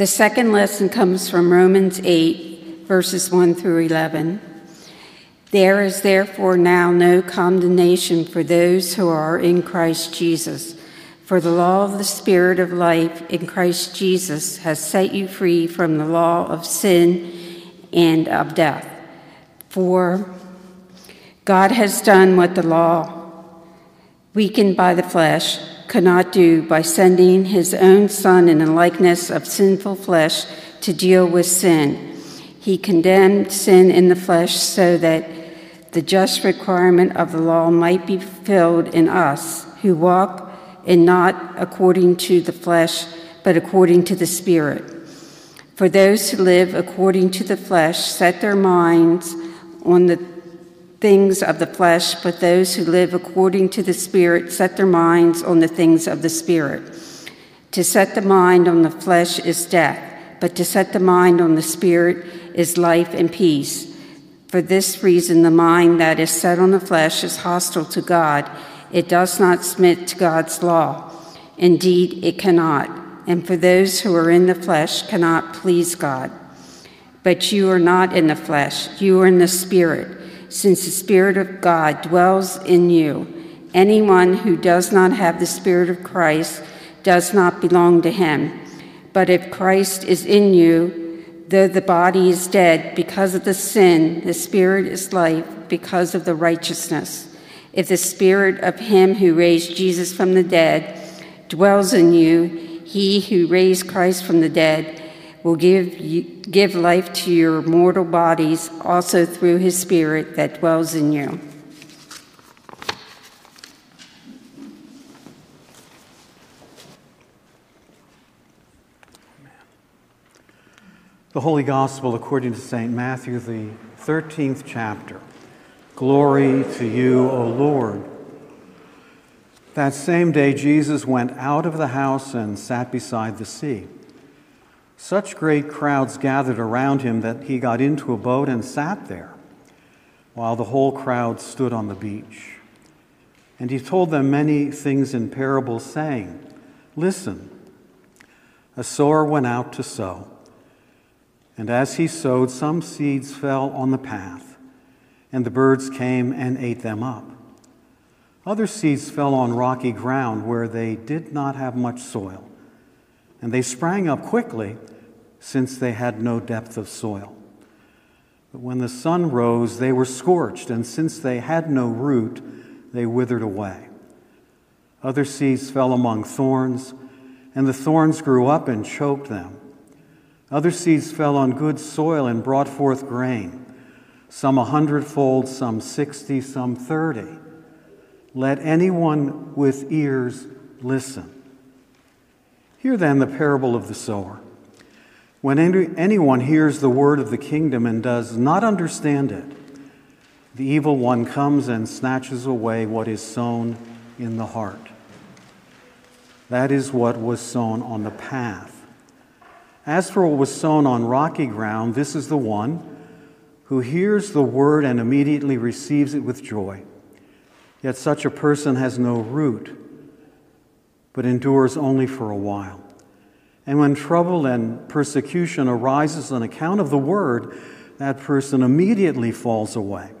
The second lesson comes from Romans 8, verses 1 through 11. There is therefore now no condemnation for those who are in Christ Jesus. For the law of the Spirit of life in Christ Jesus has set you free from the law of sin and of death. For God has done what the law, weakened by the flesh, could not do by sending his own Son in the likeness of sinful flesh to deal with sin. He condemned sin in the flesh so that the just requirement of the law might be fulfilled in us who walk in not according to the flesh, but according to the Spirit. For those who live according to the flesh set their minds on the things of the flesh, but those who live according to the Spirit set their minds on the things of the Spirit. To set the mind on the flesh is death, but to set the mind on the Spirit is life and peace. For this reason, the mind that is set on the flesh is hostile to God. It does not submit to God's law. Indeed, it cannot. And for those who are in the flesh cannot please God. But you are not in the flesh, you are in the Spirit, since the Spirit of God dwells in you. Anyone who does not have the Spirit of Christ does not belong to him. But if Christ is in you, Though the body is dead because of the sin, the spirit is life because of the righteousness. If the spirit of him who raised Jesus from the dead dwells in you, he who raised Christ from the dead will give, you, give life to your mortal bodies also through his spirit that dwells in you. The Holy Gospel according to St. Matthew, the 13th chapter. Glory to you, O Lord. That same day, Jesus went out of the house and sat beside the sea. Such great crowds gathered around him that he got into a boat and sat there, while the whole crowd stood on the beach. And he told them many things in parables, saying, Listen, a sower went out to sow. And as he sowed, some seeds fell on the path, and the birds came and ate them up. Other seeds fell on rocky ground where they did not have much soil, and they sprang up quickly since they had no depth of soil. But when the sun rose, they were scorched, and since they had no root, they withered away. Other seeds fell among thorns, and the thorns grew up and choked them. Other seeds fell on good soil and brought forth grain, some a hundredfold, some sixty, some thirty. Let anyone with ears listen. Hear then the parable of the sower. When any, anyone hears the word of the kingdom and does not understand it, the evil one comes and snatches away what is sown in the heart. That is what was sown on the path. As for what was sown on rocky ground, this is the one who hears the word and immediately receives it with joy. Yet such a person has no root, but endures only for a while. And when trouble and persecution arises on account of the word, that person immediately falls away.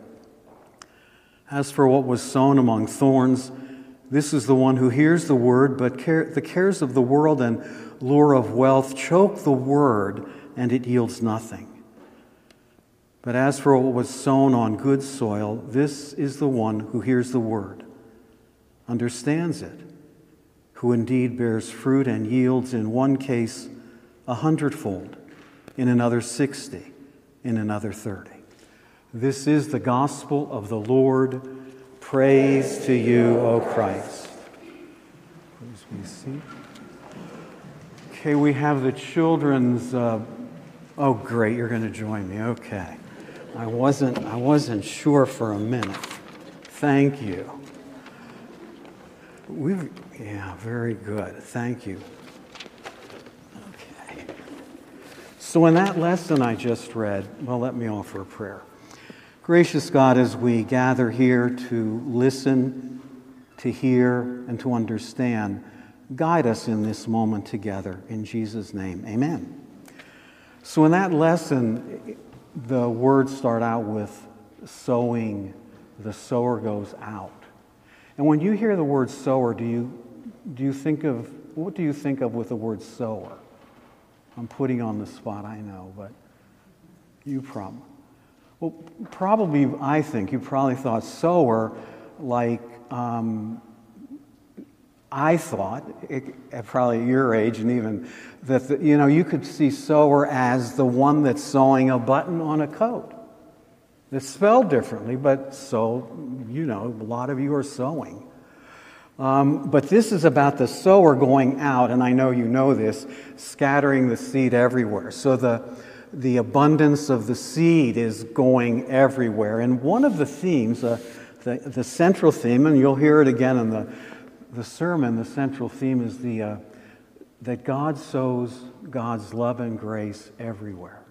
As for what was sown among thorns, this is the one who hears the word, but care, the cares of the world and lure of wealth choke the word, and it yields nothing. But as for what was sown on good soil, this is the one who hears the word, understands it, who indeed bears fruit and yields in one case a hundredfold, in another sixty, in another thirty. This is the gospel of the Lord. Praise to you, O Christ. Please be seated. Okay, we have the children's. Uh, oh, great! You're going to join me. Okay, I wasn't. I wasn't sure for a minute. Thank you. We've. Yeah, very good. Thank you. Okay. So, in that lesson I just read, well, let me offer a prayer. Gracious God, as we gather here to listen, to hear, and to understand. Guide us in this moment together. In Jesus' name, amen. So, in that lesson, the words start out with sowing, the sower goes out. And when you hear the word sower, do you, do you think of, what do you think of with the word sower? I'm putting on the spot, I know, but you probably. Well, probably, I think, you probably thought sower like um, I thought, at probably your age, and even that the, you know you could see sower as the one that's sewing a button on a coat. It's spelled differently, but so you know a lot of you are sowing. Um, but this is about the sower going out, and I know you know this, scattering the seed everywhere. So the the abundance of the seed is going everywhere. And one of the themes, uh, the, the central theme, and you'll hear it again in the the sermon, the central theme is the, uh, that God sows God's love and grace everywhere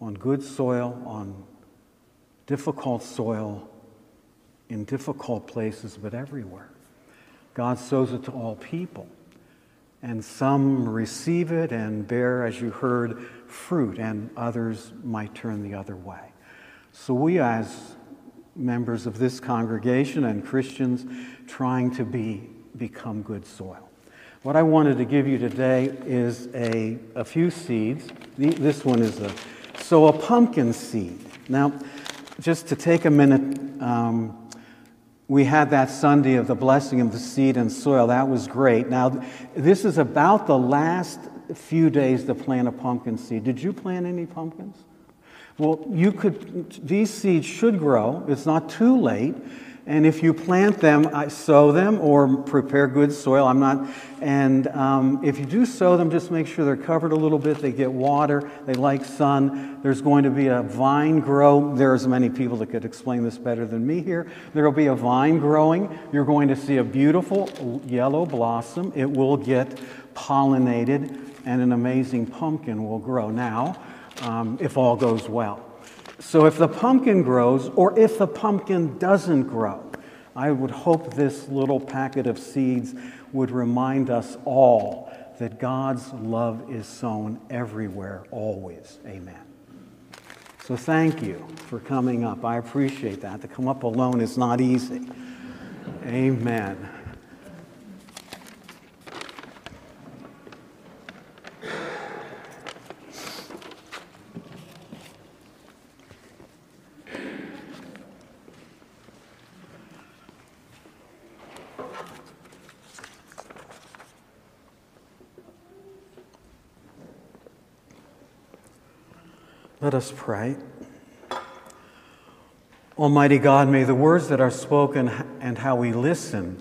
on good soil, on difficult soil, in difficult places, but everywhere. God sows it to all people. And some receive it and bear, as you heard, fruit, and others might turn the other way. So, we, as members of this congregation and Christians, trying to be, become good soil. What I wanted to give you today is a, a few seeds. This one is a, so a pumpkin seed. Now, just to take a minute, um, we had that Sunday of the blessing of the seed and soil. That was great. Now, this is about the last few days to plant a pumpkin seed. Did you plant any pumpkins? Well, you could, these seeds should grow. It's not too late. And if you plant them, I sow them or prepare good soil. I'm not, and um, if you do sow them, just make sure they're covered a little bit. They get water. They like sun. There's going to be a vine grow. There's many people that could explain this better than me here. There will be a vine growing. You're going to see a beautiful yellow blossom. It will get pollinated, and an amazing pumpkin will grow. Now, um, if all goes well. So if the pumpkin grows, or if the pumpkin doesn't grow, I would hope this little packet of seeds would remind us all that God's love is sown everywhere, always. Amen. So thank you for coming up. I appreciate that. To come up alone is not easy. Amen. Let us pray. Almighty God, may the words that are spoken and how we listen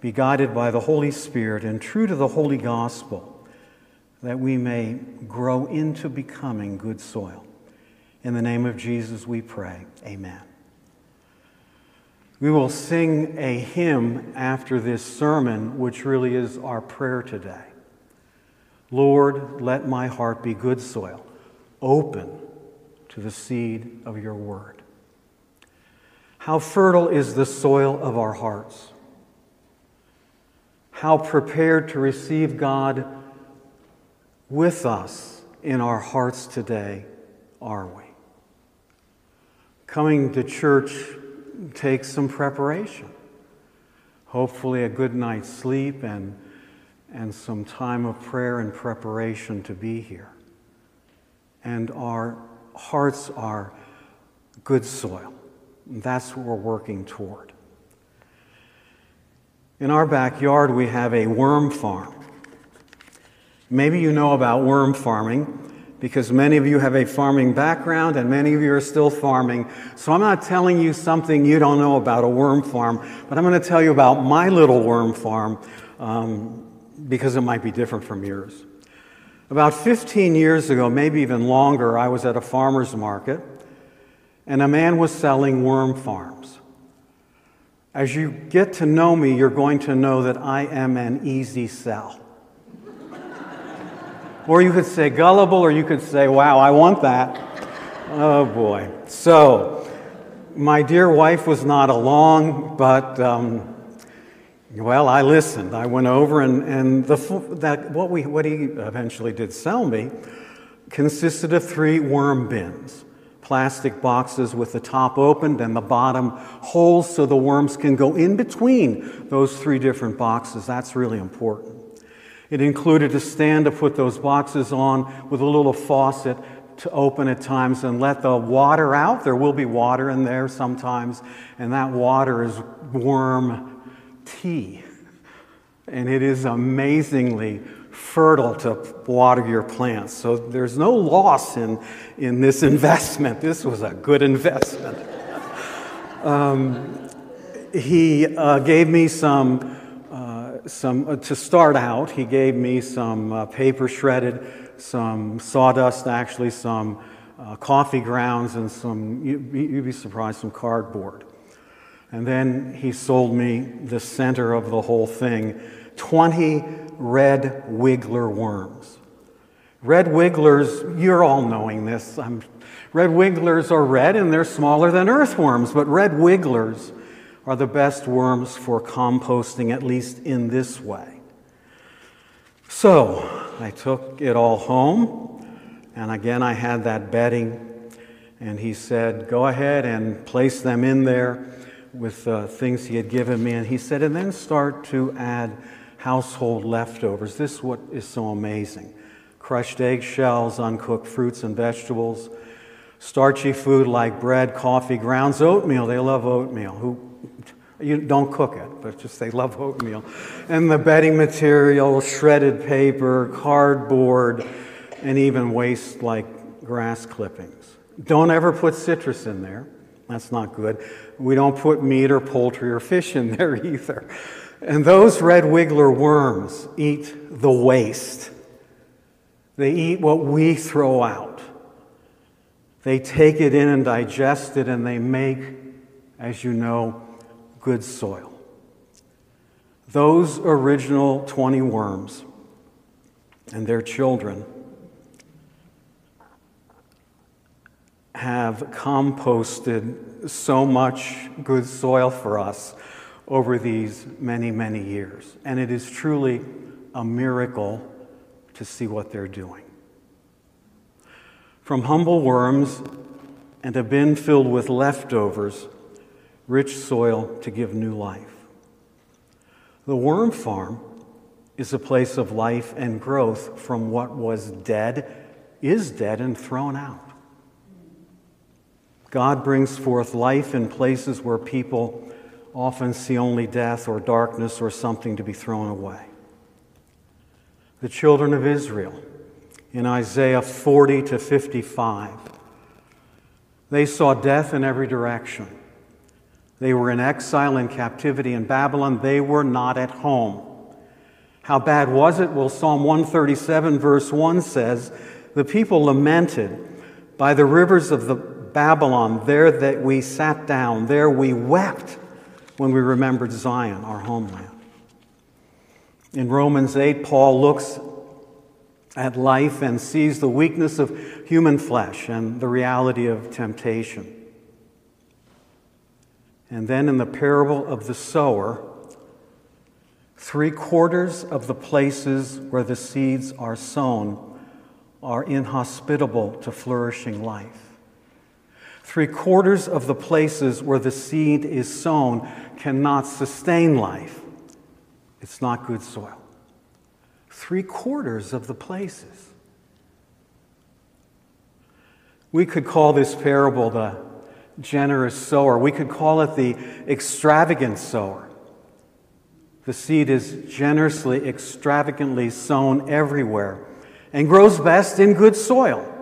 be guided by the Holy Spirit and true to the Holy Gospel, that we may grow into becoming good soil. In the name of Jesus we pray. Amen. We will sing a hymn after this sermon, which really is our prayer today. Lord, let my heart be good soil, open to the seed of your word. How fertile is the soil of our hearts. How prepared to receive God with us in our hearts today are we? Coming to church takes some preparation. Hopefully, a good night's sleep and, and some time of prayer and preparation to be here. And our hearts are good soil. That's what we're working toward. In our backyard, we have a worm farm. Maybe you know about worm farming because many of you have a farming background and many of you are still farming. So I'm not telling you something you don't know about a worm farm, but I'm going to tell you about my little worm farm um, because it might be different from yours. About 15 years ago, maybe even longer, I was at a farmer's market and a man was selling worm farms. As you get to know me, you're going to know that I am an easy sell. or you could say gullible, or you could say, wow, I want that. Oh boy. So, my dear wife was not along, but um, well, I listened. I went over, and, and the, that, what, we, what he eventually did sell me consisted of three worm bins plastic boxes with the top opened and the bottom holes so the worms can go in between those three different boxes. That's really important. It included a stand to put those boxes on with a little faucet to open at times and let the water out. There will be water in there sometimes, and that water is worm tea. And it is amazingly fertile to water your plants. So there's no loss in, in this investment. This was a good investment. Um, he uh, gave me some, uh, some uh, to start out, he gave me some uh, paper shredded, some sawdust, actually, some uh, coffee grounds, and some, you'd be, you'd be surprised, some cardboard. And then he sold me the center of the whole thing 20 red wiggler worms. Red wigglers, you're all knowing this. I'm, red wigglers are red and they're smaller than earthworms, but red wigglers are the best worms for composting, at least in this way. So I took it all home, and again I had that bedding, and he said, Go ahead and place them in there with uh, things he had given me. And he said, And then start to add household leftovers. This is what is so amazing crushed eggshells, uncooked fruits and vegetables, starchy food like bread, coffee, grounds, oatmeal. They love oatmeal. Who, you don't cook it, but just they love oatmeal. And the bedding material, shredded paper, cardboard, and even waste like grass clippings. Don't ever put citrus in there. That's not good. We don't put meat or poultry or fish in there either. And those red wiggler worms eat the waste. They eat what we throw out. They take it in and digest it, and they make, as you know, good soil. Those original 20 worms and their children have composted so much good soil for us over these many, many years. And it is truly a miracle to see what they're doing. From humble worms and a bin filled with leftovers, rich soil to give new life. The worm farm is a place of life and growth from what was dead, is dead, and thrown out. God brings forth life in places where people often see only death or darkness or something to be thrown away. The children of Israel in Isaiah 40 to 55, they saw death in every direction. They were in exile and captivity in Babylon. They were not at home. How bad was it? Well, Psalm 137, verse 1 says, The people lamented by the rivers of the Babylon, there that we sat down, there we wept when we remembered Zion, our homeland. In Romans 8, Paul looks at life and sees the weakness of human flesh and the reality of temptation. And then in the parable of the sower, three quarters of the places where the seeds are sown are inhospitable to flourishing life. Three quarters of the places where the seed is sown cannot sustain life. It's not good soil. Three quarters of the places. We could call this parable the generous sower. We could call it the extravagant sower. The seed is generously, extravagantly sown everywhere and grows best in good soil.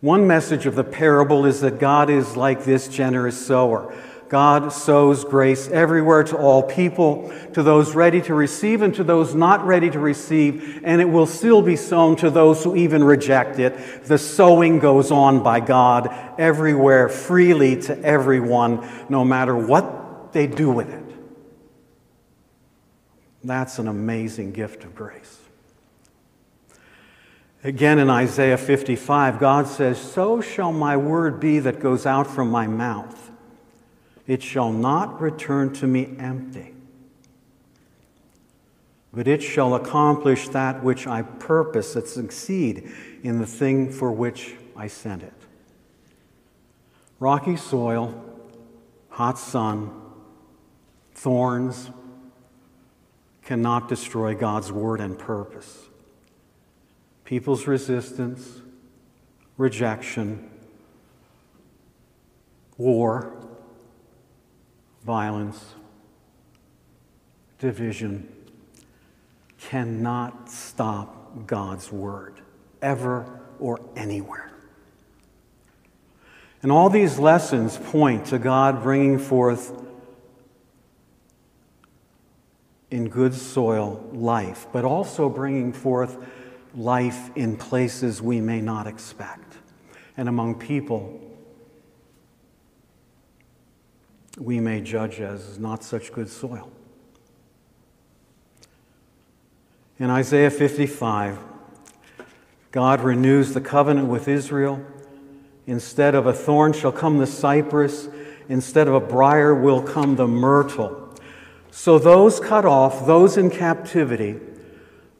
One message of the parable is that God is like this generous sower. God sows grace everywhere to all people, to those ready to receive and to those not ready to receive, and it will still be sown to those who even reject it. The sowing goes on by God everywhere, freely to everyone, no matter what they do with it. That's an amazing gift of grace. Again in Isaiah 55, God says, So shall my word be that goes out from my mouth. It shall not return to me empty, but it shall accomplish that which I purpose, that succeed in the thing for which I sent it. Rocky soil, hot sun, thorns cannot destroy God's word and purpose. People's resistance, rejection, war, violence, division cannot stop God's word, ever or anywhere. And all these lessons point to God bringing forth in good soil life, but also bringing forth life in places we may not expect and among people we may judge as not such good soil. In Isaiah 55, God renews the covenant with Israel. Instead of a thorn shall come the cypress, instead of a brier will come the myrtle. So those cut off, those in captivity,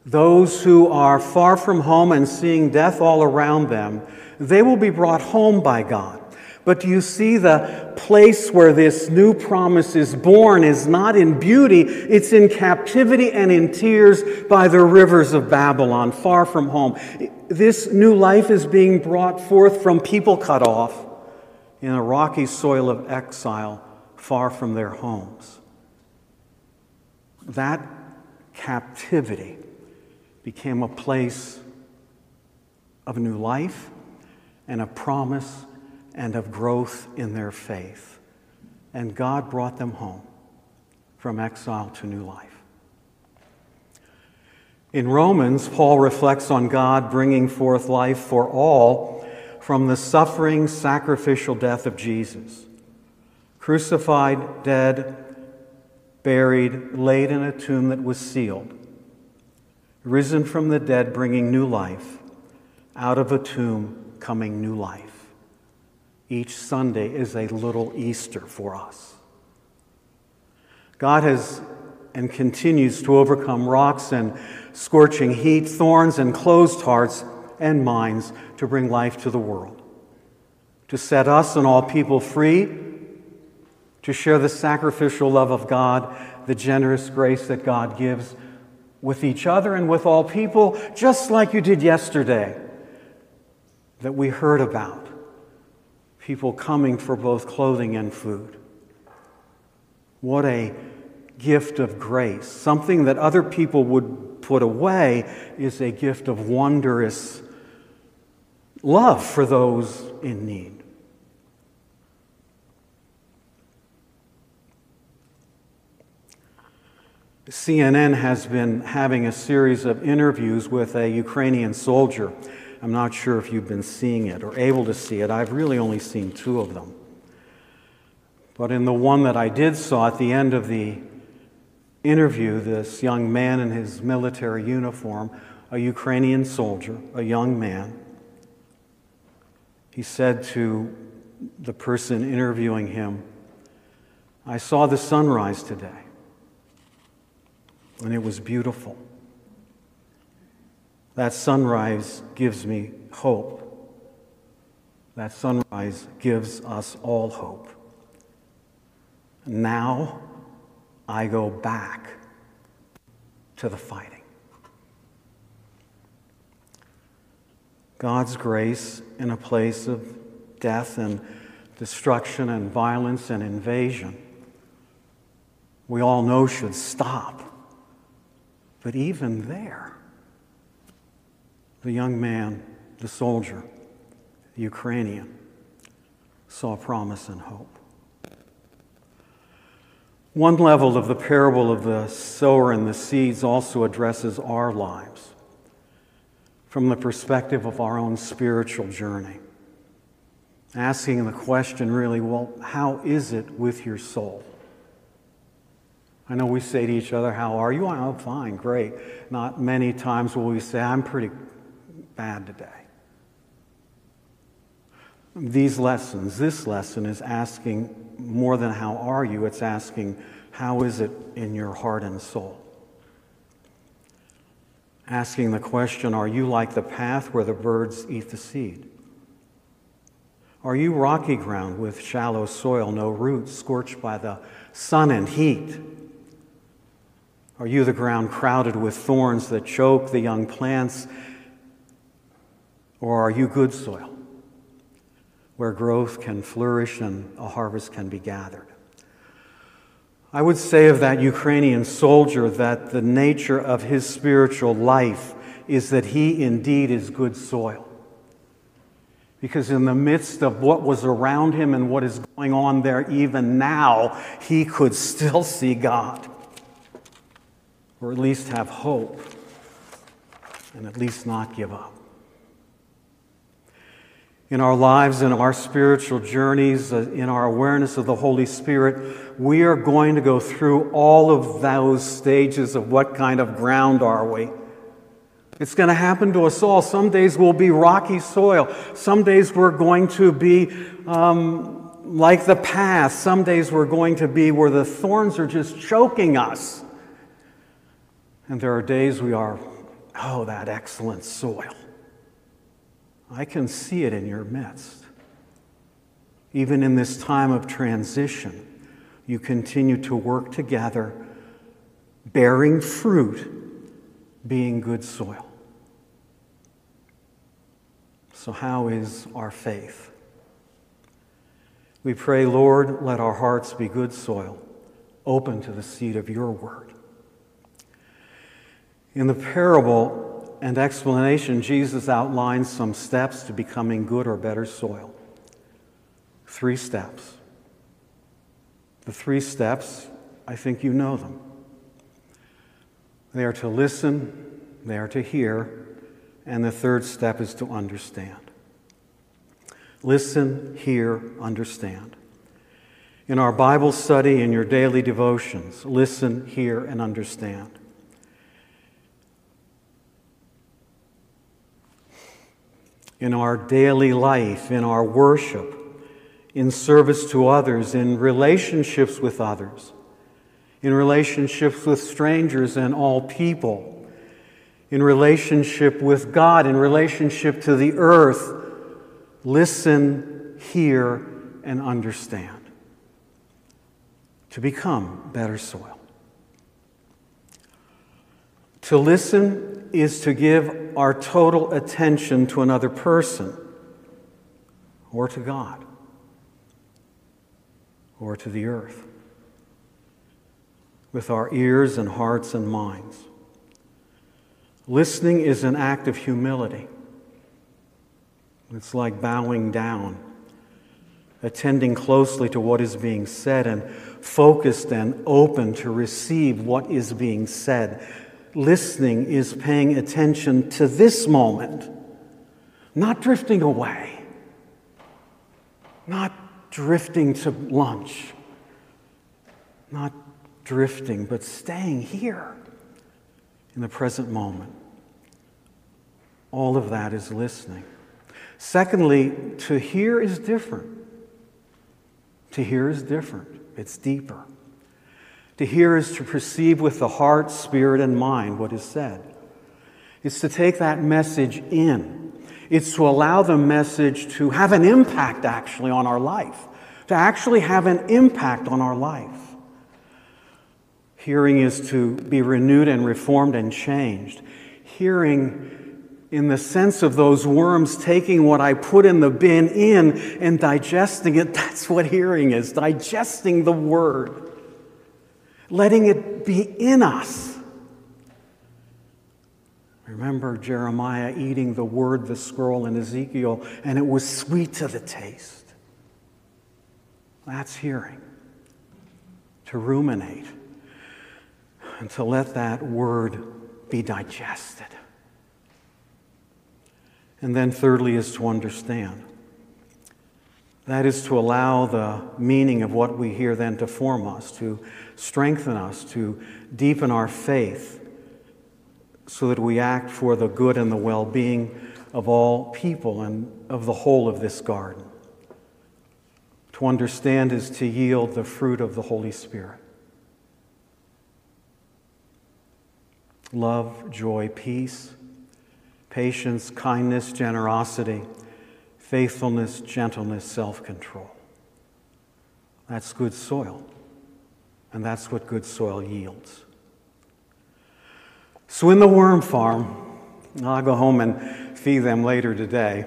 those who are far from home and seeing death all around them, they will be brought home by God. But do you see the place where this new promise is born is not in beauty, it's in captivity and in tears by the rivers of Babylon, far from home. This new life is being brought forth from people cut off in a rocky soil of exile, far from their homes. That captivity became a place of new life and a promise and of growth in their faith. And God brought them home from exile to new life. In Romans, Paul reflects on God bringing forth life for all from the suffering, sacrificial death of Jesus. Crucified, dead, buried, laid in a tomb that was sealed, risen from the dead, bringing new life, out of a tomb coming new life. Each Sunday is a little Easter for us. God has and continues to overcome rocks and scorching heat, thorns and closed hearts and minds to bring life to the world, to set us and all people free, to share the sacrificial love of God, the generous grace that God gives with each other and with all people, just like you did yesterday, that we heard about people coming for both clothing and food. What a gift of grace. Something that other people would put away is a gift of wondrous love for those in need. CNN has been having a series of interviews with a Ukrainian soldier I'm not sure if you've been seeing it or able to see it. I've really only seen two of them. But in the one that I did saw at the end of the interview, this young man in his military uniform, a Ukrainian soldier, a young man, he said to the person interviewing him, I saw the sunrise today, and it was beautiful. That sunrise gives me hope. That sunrise gives us all hope. Now I go back to the fighting. God's grace in a place of death and destruction and violence and invasion, we all know should stop. But even there, the young man, the soldier, the Ukrainian, saw promise and hope. One level of the parable of the sower and the seeds also addresses our lives from the perspective of our own spiritual journey. Asking the question, really, well, how is it with your soul? I know we say to each other, How are you? I'm fine, great. Not many times will we say, I'm pretty bad today. These lessons, this lesson is asking more than how are you, it's asking how is it in your heart and soul. asking the question Are you like the path where the birds eat the seed? Are you rocky ground with shallow soil, no roots, scorched by the sun and heat? Are you the ground crowded with thorns that choke the young plants? Or are you good soil, where growth can flourish and a harvest can be gathered? I would say of that Ukrainian soldier that the nature of his spiritual life is that he indeed is good soil. Because in the midst of what was around him and what is going on there, even now, he could still see God. Or at least have hope. And at least not give up. In our lives, in our spiritual journeys, uh, in our awareness of the Holy Spirit, we are going to go through all of those stages of what kind of ground are we? It's going to happen to us all. Some days we'll be rocky soil. Some days we're going to be um, like the path. Some days we're going to be where the thorns are just choking us. And there are days we are, oh, that excellent soil. I can see it in your midst. Even in this time of transition, you continue to work together, bearing fruit, being good soil. So, how is our faith? We pray, Lord, let our hearts be good soil, open to the seed of your word. In the parable and explanation, Jesus outlines some steps to becoming good or better soil. Three steps. The three steps, I think you know them. They are to listen, they are to hear, and the third step is to understand. Listen, hear, understand. In our Bible study, in your daily devotions, listen, hear, and understand. In our daily life, in our worship, in service to others, in relationships with others, in relationships with strangers and all people in relationship with God, in relationship to the earth, listen, hear, and understand to become better soil. To listen is to give our total attention to another person or to God or to the earth with our ears and hearts and minds. Listening is an act of humility. It's like bowing down, attending closely to what is being said, and focused and open to receive what is being said. Listening is paying attention to this moment, not drifting away, not drifting to lunch, not drifting, but staying here in the present moment. All of that is listening. Secondly, to hear is different. To hear is different, it's deeper. To hear is to perceive with the heart, spirit, and mind what is said. It's to take that message in. It's to allow the message to have an impact actually on our life, to actually have an impact on our life. Hearing is to be renewed and reformed and changed. Hearing in the sense of those worms taking what I put in the bin in and digesting it. That's what hearing is digesting the word, letting it be in us. Remember Jeremiah eating the word, the scroll, in Ezekiel, and it was sweet to the taste. That's hearing. To ruminate and to let that word be digested. And then, thirdly, is to understand. That is to allow the meaning of what we hear then to form us, to strengthen us, to deepen our faith, so that we act for the good and the well being of all people and of the whole of this garden. To understand is to yield the fruit of the Holy Spirit. love, joy, peace, patience, kindness, generosity, faithfulness, gentleness, self control. That's good soil. And that's what good soil yields. So, in the worm farm, I'll go home and feed them later today.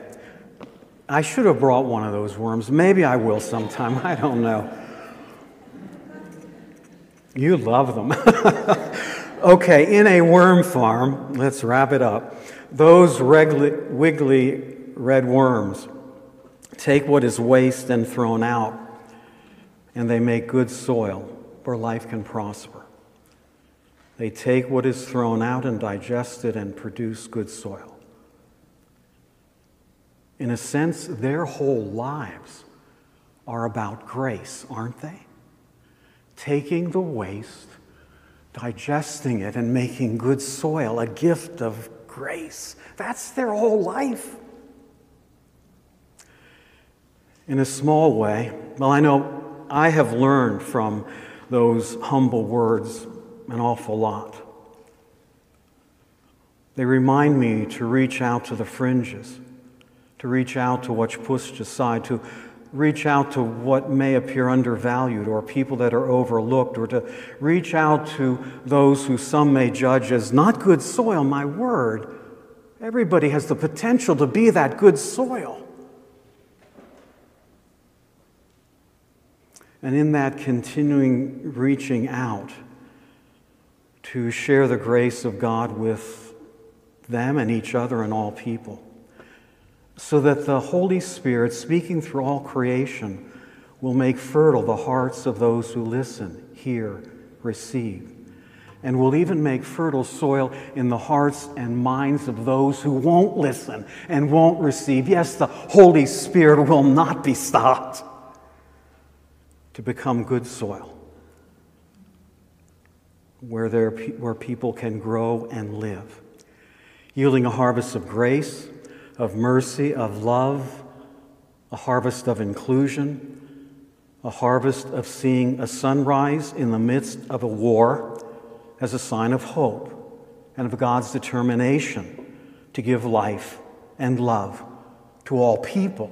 I should have brought one of those worms. Maybe I will sometime. I don't know. You love them. okay, in a worm farm, let's wrap it up. Those wiggly red worms take what is waste and thrown out, and they make good soil where life can prosper. They take what is thrown out and digest it and produce good soil. In a sense, their whole lives are about grace, aren't they? Taking the waste, digesting it, and making good soil, a gift of grace. That's their whole life. In a small way, well, I know I have learned from those humble words an awful lot. They remind me to reach out to the fringes to reach out to what's pushed aside, to reach out to what may appear undervalued or people that are overlooked, or to reach out to those who some may judge as not good soil, my word. Everybody has the potential to be that good soil. And in that continuing reaching out to share the grace of God with them and each other and all people so that the Holy Spirit, speaking through all creation, will make fertile the hearts of those who listen, hear, receive, and will even make fertile soil in the hearts and minds of those who won't listen and won't receive. Yes, the Holy Spirit will not be stopped to become good soil where, there, where people can grow and live, yielding a harvest of grace of mercy, of love, a harvest of inclusion, a harvest of seeing a sunrise in the midst of a war as a sign of hope and of God's determination to give life and love to all people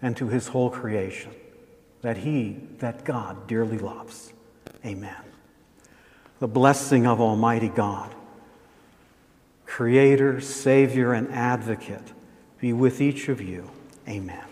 and to his whole creation that he, that God dearly loves. Amen. The blessing of Almighty God, Creator, Savior, and Advocate be with each of you. Amen.